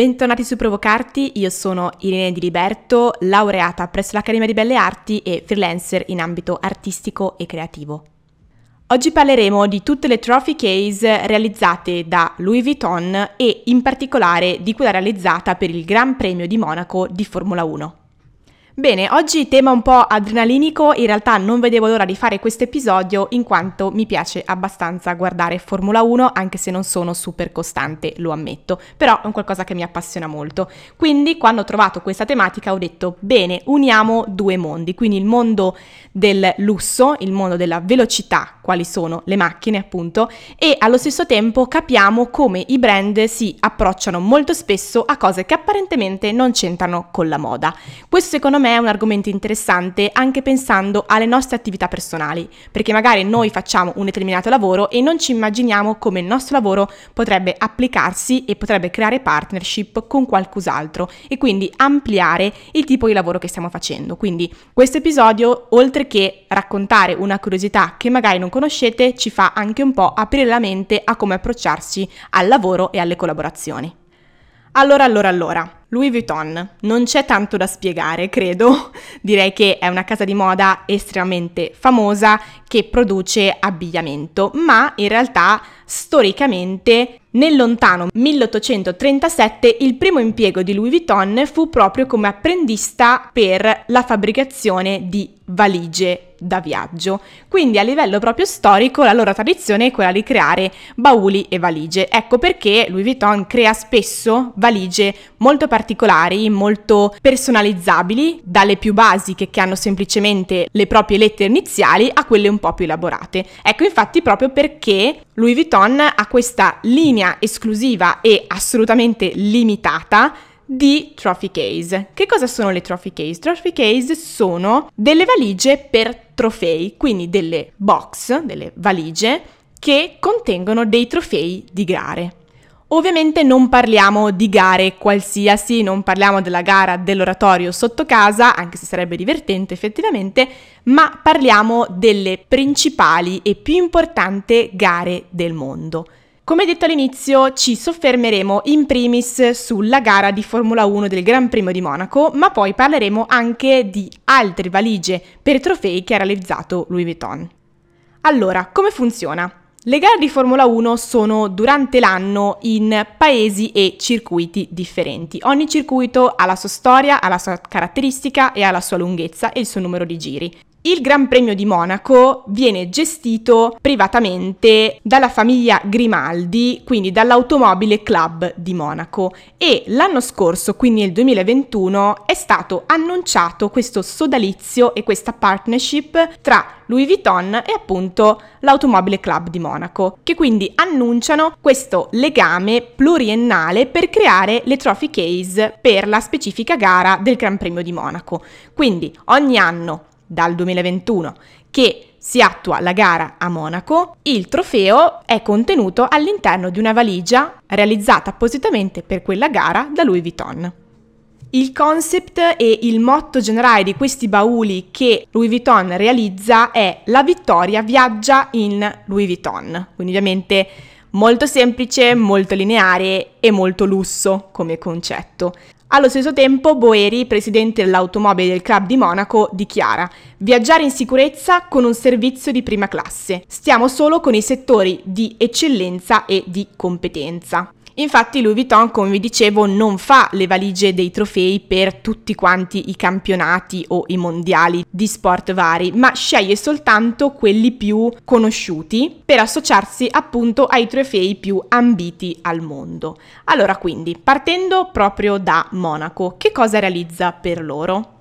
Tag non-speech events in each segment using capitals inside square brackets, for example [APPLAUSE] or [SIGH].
Bentornati su Provocarti, io sono Irene Di Liberto, laureata presso l'Accademia di Belle Arti e freelancer in ambito artistico e creativo. Oggi parleremo di tutte le trophy case realizzate da Louis Vuitton e in particolare di quella realizzata per il Gran Premio di Monaco di Formula 1. Bene, oggi tema un po' adrenalinico, in realtà non vedevo l'ora di fare questo episodio in quanto mi piace abbastanza guardare Formula 1, anche se non sono super costante, lo ammetto, però è un qualcosa che mi appassiona molto. Quindi quando ho trovato questa tematica ho detto, bene, uniamo due mondi, quindi il mondo del lusso, il mondo della velocità, quali sono le macchine appunto, e allo stesso tempo capiamo come i brand si approcciano molto spesso a cose che apparentemente non c'entrano con la moda. Questo secondo me è un argomento interessante anche pensando alle nostre attività personali, perché magari noi facciamo un determinato lavoro e non ci immaginiamo come il nostro lavoro potrebbe applicarsi e potrebbe creare partnership con qualcos'altro e quindi ampliare il tipo di lavoro che stiamo facendo. Quindi questo episodio, oltre che raccontare una curiosità che magari non conoscete, ci fa anche un po' aprire la mente a come approcciarsi al lavoro e alle collaborazioni. Allora, allora, allora. Louis Vuitton. Non c'è tanto da spiegare, credo. [LAUGHS] Direi che è una casa di moda estremamente famosa che produce abbigliamento, ma in realtà storicamente nel lontano 1837 il primo impiego di Louis Vuitton fu proprio come apprendista per la fabbricazione di valigie da viaggio. Quindi a livello proprio storico la loro tradizione è quella di creare bauli e valigie. Ecco perché Louis Vuitton crea spesso valigie molto particolari, molto personalizzabili, dalle più basiche che hanno semplicemente le proprie lettere iniziali a quelle un po' più elaborate. Ecco infatti proprio perché Louis Vuitton ha questa linea esclusiva e assolutamente limitata di trophy case. Che cosa sono le trophy case? Trophy case sono delle valigie per trofei, quindi delle box, delle valigie che contengono dei trofei di gare. Ovviamente non parliamo di gare qualsiasi, non parliamo della gara dell'oratorio sotto casa, anche se sarebbe divertente effettivamente, ma parliamo delle principali e più importanti gare del mondo. Come detto all'inizio, ci soffermeremo in primis sulla gara di Formula 1 del Gran Premio di Monaco, ma poi parleremo anche di altre valigie per trofei che ha realizzato Louis Vuitton. Allora, come funziona? Le gare di Formula 1 sono durante l'anno in paesi e circuiti differenti. Ogni circuito ha la sua storia, ha la sua caratteristica e ha la sua lunghezza e il suo numero di giri. Il Gran Premio di Monaco viene gestito privatamente dalla famiglia Grimaldi, quindi dall'Automobile Club di Monaco e l'anno scorso, quindi nel 2021, è stato annunciato questo sodalizio e questa partnership tra Louis Vuitton e appunto l'Automobile Club di Monaco, che quindi annunciano questo legame pluriennale per creare le trophy case per la specifica gara del Gran Premio di Monaco. Quindi ogni anno dal 2021 che si attua la gara a Monaco, il trofeo è contenuto all'interno di una valigia realizzata appositamente per quella gara da Louis Vuitton. Il concept e il motto generale di questi bauli che Louis Vuitton realizza è la vittoria viaggia in Louis Vuitton, quindi ovviamente molto semplice, molto lineare e molto lusso come concetto. Allo stesso tempo, Boeri, presidente dell'automobile del Club di Monaco, dichiara Viaggiare in sicurezza con un servizio di prima classe. Stiamo solo con i settori di eccellenza e di competenza. Infatti Louis Vuitton, come vi dicevo, non fa le valigie dei trofei per tutti quanti i campionati o i mondiali di sport vari, ma sceglie soltanto quelli più conosciuti per associarsi appunto ai trofei più ambiti al mondo. Allora quindi, partendo proprio da Monaco, che cosa realizza per loro?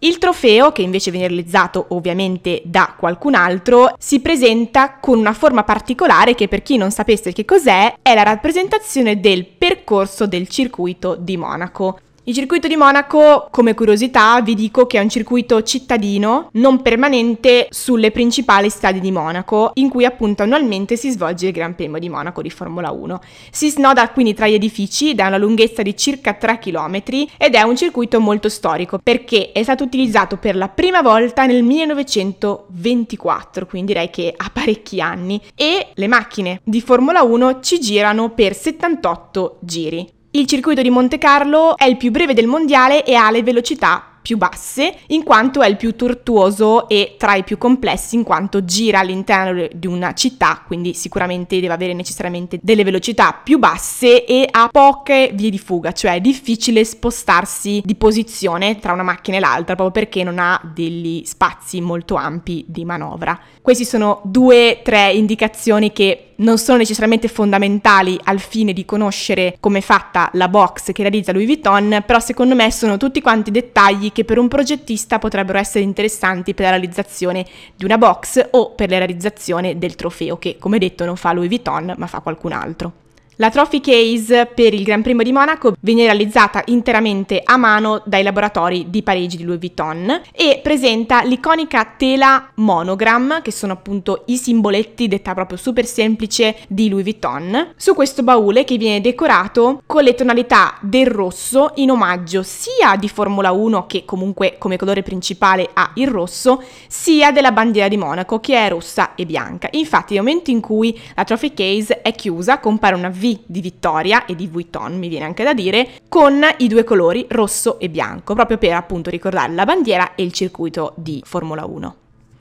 Il trofeo, che invece viene realizzato ovviamente da qualcun altro, si presenta con una forma particolare che per chi non sapesse che cos'è è la rappresentazione del percorso del circuito di Monaco. Il circuito di Monaco, come curiosità, vi dico che è un circuito cittadino, non permanente sulle principali strade di Monaco, in cui appunto annualmente si svolge il Gran Premio di Monaco di Formula 1. Si snoda quindi tra gli edifici ed ha una lunghezza di circa 3 km ed è un circuito molto storico perché è stato utilizzato per la prima volta nel 1924, quindi direi che ha parecchi anni, e le macchine di Formula 1 ci girano per 78 giri. Il circuito di Monte Carlo è il più breve del mondiale e ha le velocità più basse, in quanto è il più tortuoso e tra i più complessi, in quanto gira all'interno di una città, quindi sicuramente deve avere necessariamente delle velocità più basse e ha poche vie di fuga, cioè è difficile spostarsi di posizione tra una macchina e l'altra, proprio perché non ha degli spazi molto ampi di manovra. Queste sono due, tre indicazioni che non sono necessariamente fondamentali al fine di conoscere come è fatta la box che realizza Louis Vuitton, però secondo me sono tutti quanti dettagli che per un progettista potrebbero essere interessanti per la realizzazione di una box o per la realizzazione del trofeo che, come detto, non fa Louis Vuitton ma fa qualcun altro. La trophy case per il Gran Premio di Monaco viene realizzata interamente a mano dai laboratori di Parigi di Louis Vuitton e presenta l'iconica tela monogram, che sono appunto i simboletti detta proprio super semplice di Louis Vuitton, su questo baule che viene decorato con le tonalità del rosso in omaggio sia di Formula 1 che comunque come colore principale ha il rosso, sia della bandiera di Monaco che è rossa e bianca. Infatti nel momento in cui la trophy case è chiusa compare una Di Vittoria e di Vuitton, mi viene anche da dire, con i due colori rosso e bianco, proprio per appunto ricordare la bandiera e il circuito di Formula 1.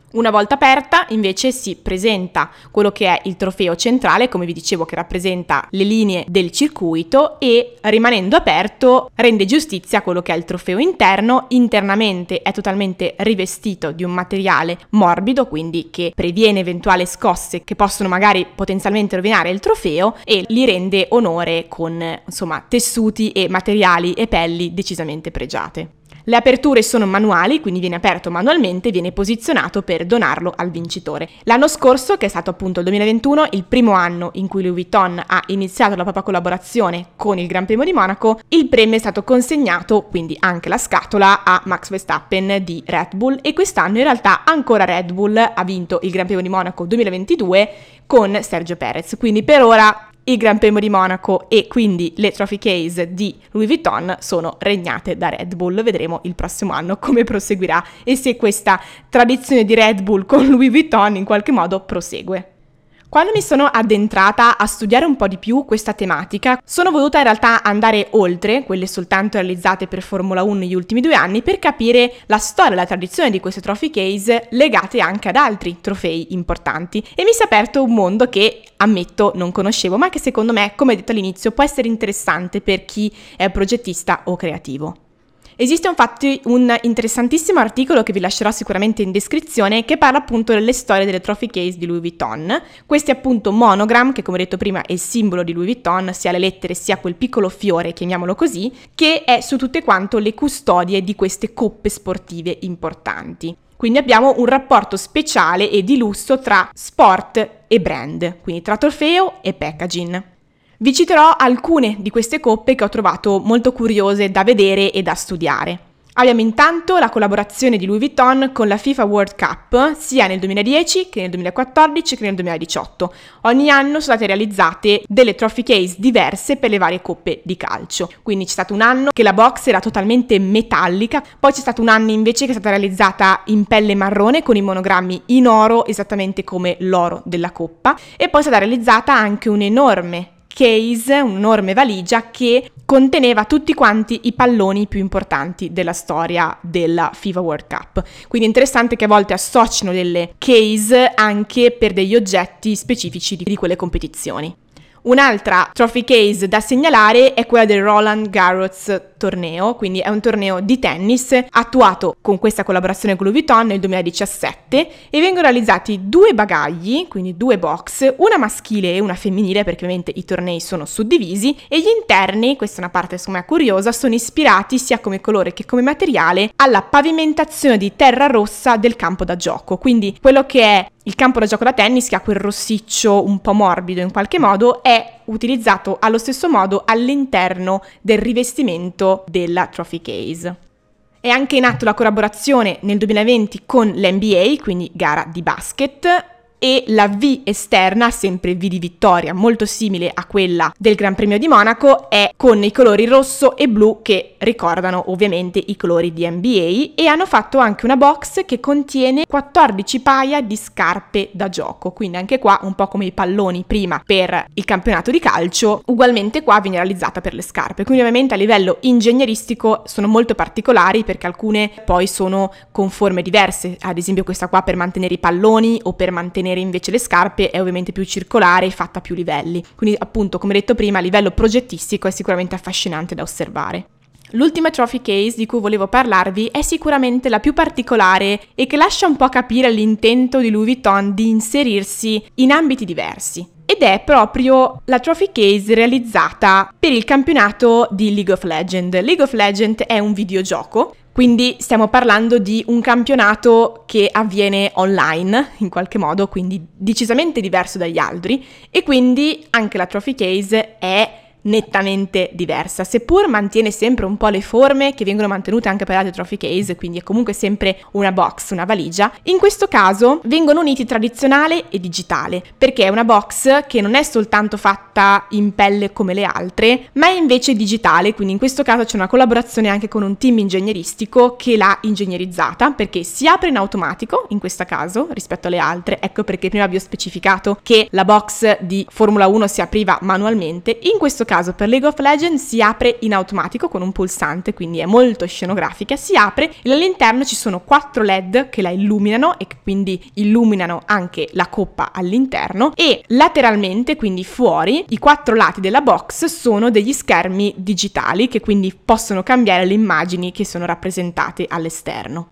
Una volta aperta invece si presenta quello che è il trofeo centrale, come vi dicevo che rappresenta le linee del circuito e rimanendo aperto rende giustizia a quello che è il trofeo interno, internamente è totalmente rivestito di un materiale morbido, quindi che previene eventuali scosse che possono magari potenzialmente rovinare il trofeo e li rende onore con insomma tessuti e materiali e pelli decisamente pregiate. Le aperture sono manuali, quindi viene aperto manualmente e viene posizionato per donarlo al vincitore. L'anno scorso, che è stato appunto il 2021, il primo anno in cui Louis Vuitton ha iniziato la propria collaborazione con il Gran Premio di Monaco, il premio è stato consegnato, quindi anche la scatola, a Max Verstappen di Red Bull e quest'anno in realtà ancora Red Bull ha vinto il Gran Premio di Monaco 2022 con Sergio Perez. Quindi per ora il Gran Premio di Monaco e quindi le trophy case di Louis Vuitton sono regnate da Red Bull. Vedremo il prossimo anno [LAUGHS] come proseguirà e se questa tradizione di Red Bull con Louis Vuitton in qualche modo prosegue. Quando mi sono addentrata a studiare un po' di più questa tematica, sono voluta in realtà andare oltre quelle soltanto realizzate per Formula 1 negli ultimi due anni per capire la storia e la tradizione di queste trophy case legate anche ad altri trofei importanti e mi si è aperto un mondo che ammetto non conoscevo ma che secondo me, come detto all'inizio, può essere interessante per chi è progettista o creativo. Esiste infatti un interessantissimo articolo che vi lascerò sicuramente in descrizione che parla appunto delle storie delle trophy case di Louis Vuitton. Questi appunto monogram, che come detto prima è il simbolo di Louis Vuitton, sia le lettere sia quel piccolo fiore, chiamiamolo così, che è su tutte quanto le custodie di queste coppe sportive importanti. Quindi abbiamo un rapporto speciale e di lusso tra sport e brand, quindi tra trofeo e packaging. Vi citerò alcune di queste coppe che ho trovato molto curiose da vedere e da studiare. Abbiamo intanto la collaborazione di Louis Vuitton con la FIFA World Cup sia nel 2010 che nel 2014 che nel 2018. Ogni anno sono state realizzate delle trophy case diverse per le varie coppe di calcio. Quindi c'è stato un anno che la box era totalmente metallica, poi c'è stato un anno invece che è stata realizzata in pelle marrone con i monogrammi in oro esattamente come l'oro della coppa e poi è stata realizzata anche un'enorme case, un'enorme valigia che conteneva tutti quanti i palloni più importanti della storia della FIFA World Cup. Quindi è interessante che a volte associano delle case anche per degli oggetti specifici di, di quelle competizioni. Un'altra trophy case da segnalare è quella del Roland Garros torneo, quindi è un torneo di tennis attuato con questa collaborazione con Louis Vuitton nel 2017 e vengono realizzati due bagagli, quindi due box, una maschile e una femminile perché ovviamente i tornei sono suddivisi e gli interni, questa è una parte secondo me curiosa, sono ispirati sia come colore che come materiale alla pavimentazione di terra rossa del campo da gioco, quindi quello che è il campo da gioco da tennis, che ha quel rossiccio un po' morbido in qualche modo, è utilizzato allo stesso modo all'interno del rivestimento della trophy case. È anche in atto la collaborazione nel 2020 con l'NBA, quindi gara di basket, e la V esterna, sempre V di vittoria, molto simile a quella del Gran Premio di Monaco, è con i colori rosso e blu che ricordano ovviamente i colori di NBA e hanno fatto anche una box che contiene 14 paia di scarpe da gioco, quindi anche qua un po' come i palloni prima per il campionato di calcio, ugualmente qua viene realizzata per le scarpe, quindi ovviamente a livello ingegneristico sono molto particolari perché alcune poi sono con forme diverse, ad esempio questa qua per mantenere i palloni o per mantenere invece le scarpe è ovviamente più circolare e fatta a più livelli, quindi appunto come detto prima a livello progettistico è sicuramente affascinante da osservare. L'ultima trophy case di cui volevo parlarvi è sicuramente la più particolare e che lascia un po' capire l'intento di Louis Vuitton di inserirsi in ambiti diversi. Ed è proprio la trophy case realizzata per il campionato di League of Legends. League of Legends è un videogioco quindi stiamo parlando di un campionato che avviene online in qualche modo, quindi decisamente diverso dagli altri e quindi anche la trophy case è nettamente diversa, seppur mantiene sempre un po' le forme che vengono mantenute anche per altre trophy case, quindi è comunque sempre una box, una valigia. In questo caso vengono uniti tradizionale e digitale, perché è una box che non è soltanto fatta in pelle come le altre, ma è invece digitale, quindi in questo caso c'è una collaborazione anche con un team ingegneristico che l'ha ingegnerizzata, perché si apre in automatico in questo caso rispetto alle altre, ecco perché prima vi ho specificato che la box di Formula 1 si apriva manualmente, in questo caso caso per League of Legends si apre in automatico con un pulsante, quindi è molto scenografica, si apre e all'interno ci sono quattro LED che la illuminano e quindi illuminano anche la coppa all'interno e lateralmente, quindi fuori, i quattro lati della box sono degli schermi digitali che quindi possono cambiare le immagini che sono rappresentate all'esterno.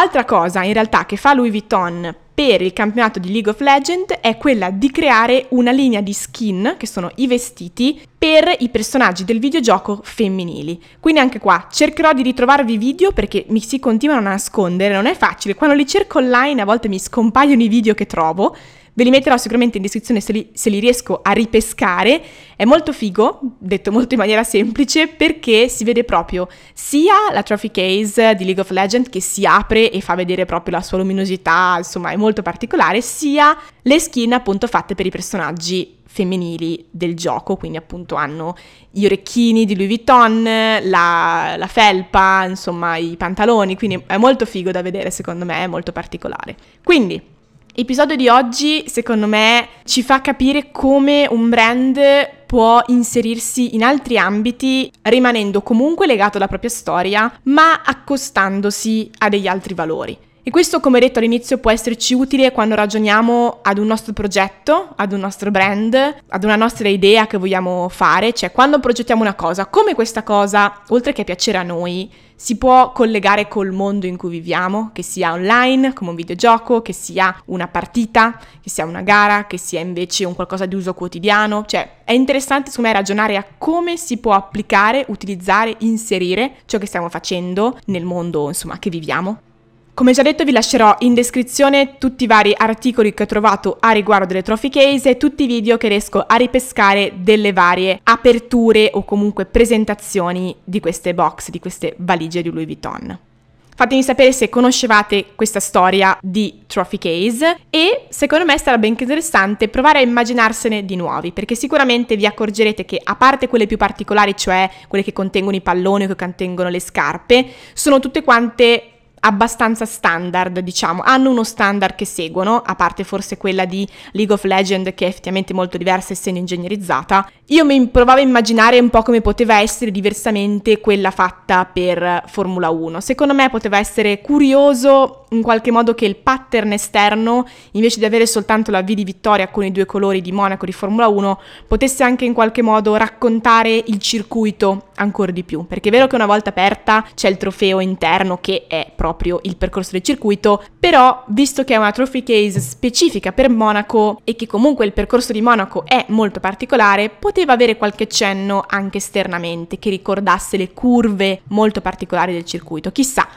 Altra cosa in realtà che fa Louis Vuitton per il campionato di League of Legends è quella di creare una linea di skin, che sono i vestiti, per i personaggi del videogioco femminili. Quindi anche qua cercherò di ritrovarvi video perché mi si continuano a nascondere, non è facile. Quando li cerco online a volte mi scompaiono i video che trovo, Ve li metterò sicuramente in descrizione se li, se li, riesco a ripescare. È molto figo, detto molto in maniera semplice, perché si vede proprio sia la trophy case di League of Legends che si apre e fa vedere proprio la sua luminosità, insomma è molto particolare, sia le skin appunto fatte per i personaggi femminili del gioco, quindi appunto hanno gli orecchini di Louis Vuitton, la, la, felpa, insomma i pantaloni, quindi è molto figo da vedere secondo me, è molto particolare. Quindi L'episodio di oggi, secondo me, ci fa capire come un brand può inserirsi in altri ambiti rimanendo comunque legato alla propria storia, ma accostandosi a degli altri valori. E questo, come detto all'inizio, può esserci utile quando ragioniamo ad un nostro progetto, ad un nostro brand, ad una nostra idea che vogliamo fare, cioè quando progettiamo una cosa, come questa cosa, oltre che piacere a noi, si può collegare col mondo in cui viviamo, che sia online, come un videogioco, che sia una partita, che sia una gara, che sia invece un qualcosa di uso quotidiano. Cioè, è interessante secondo me ragionare a come si può applicare, utilizzare, inserire ciò che stiamo facendo nel mondo, insomma, che viviamo. Come già detto vi lascerò in descrizione tutti i vari articoli che ho trovato a riguardo delle trophy case e tutti i video che riesco a ripescare delle varie aperture o comunque presentazioni di queste box, di queste valigie di Louis Vuitton. Fatemi sapere se conoscevate questa storia di trophy case e secondo me sarà ben interessante provare a immaginarsene di nuovi perché sicuramente vi accorgerete che a parte quelle più particolari, cioè quelle che contengono i palloni o che contengono le scarpe, sono tutte quante abbastanza standard, diciamo, hanno uno standard che seguono, a parte forse quella di League of Legends che è effettivamente molto diversa essendo ingegnerizzata. Io mi provavo a immaginare un po' come poteva essere diversamente quella fatta per Formula 1. Secondo me poteva essere curioso in qualche modo che il pattern esterno, invece di avere soltanto la V di vittoria con i due colori di Monaco di Formula 1, potesse anche in qualche modo raccontare il circuito ancora di più, perché è vero che una volta aperta c'è il trofeo interno che è proprio il percorso del circuito, però visto che è una trophy case specifica per Monaco e che comunque il percorso di Monaco è molto particolare, poteva avere qualche cenno anche esternamente che ricordasse le curve molto particolari del circuito. Chissà,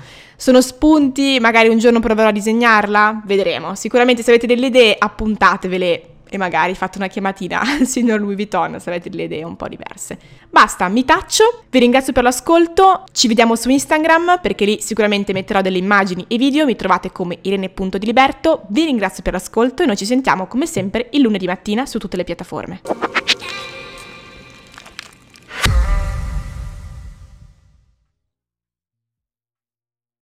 sono spunti, magari un giorno proverò a disegnarla, vedremo. Sicuramente se avete delle idee appuntatevele e magari fate una chiamatina [LAUGHS] al signor Louis Vuitton se avete delle idee un po' diverse. Basta, mi taccio, vi ringrazio per l'ascolto, ci vediamo su Instagram perché lì sicuramente metterò delle immagini e video, mi trovate come irene.diliberto, vi ringrazio per l'ascolto e noi ci sentiamo come sempre il lunedì mattina su tutte le piattaforme.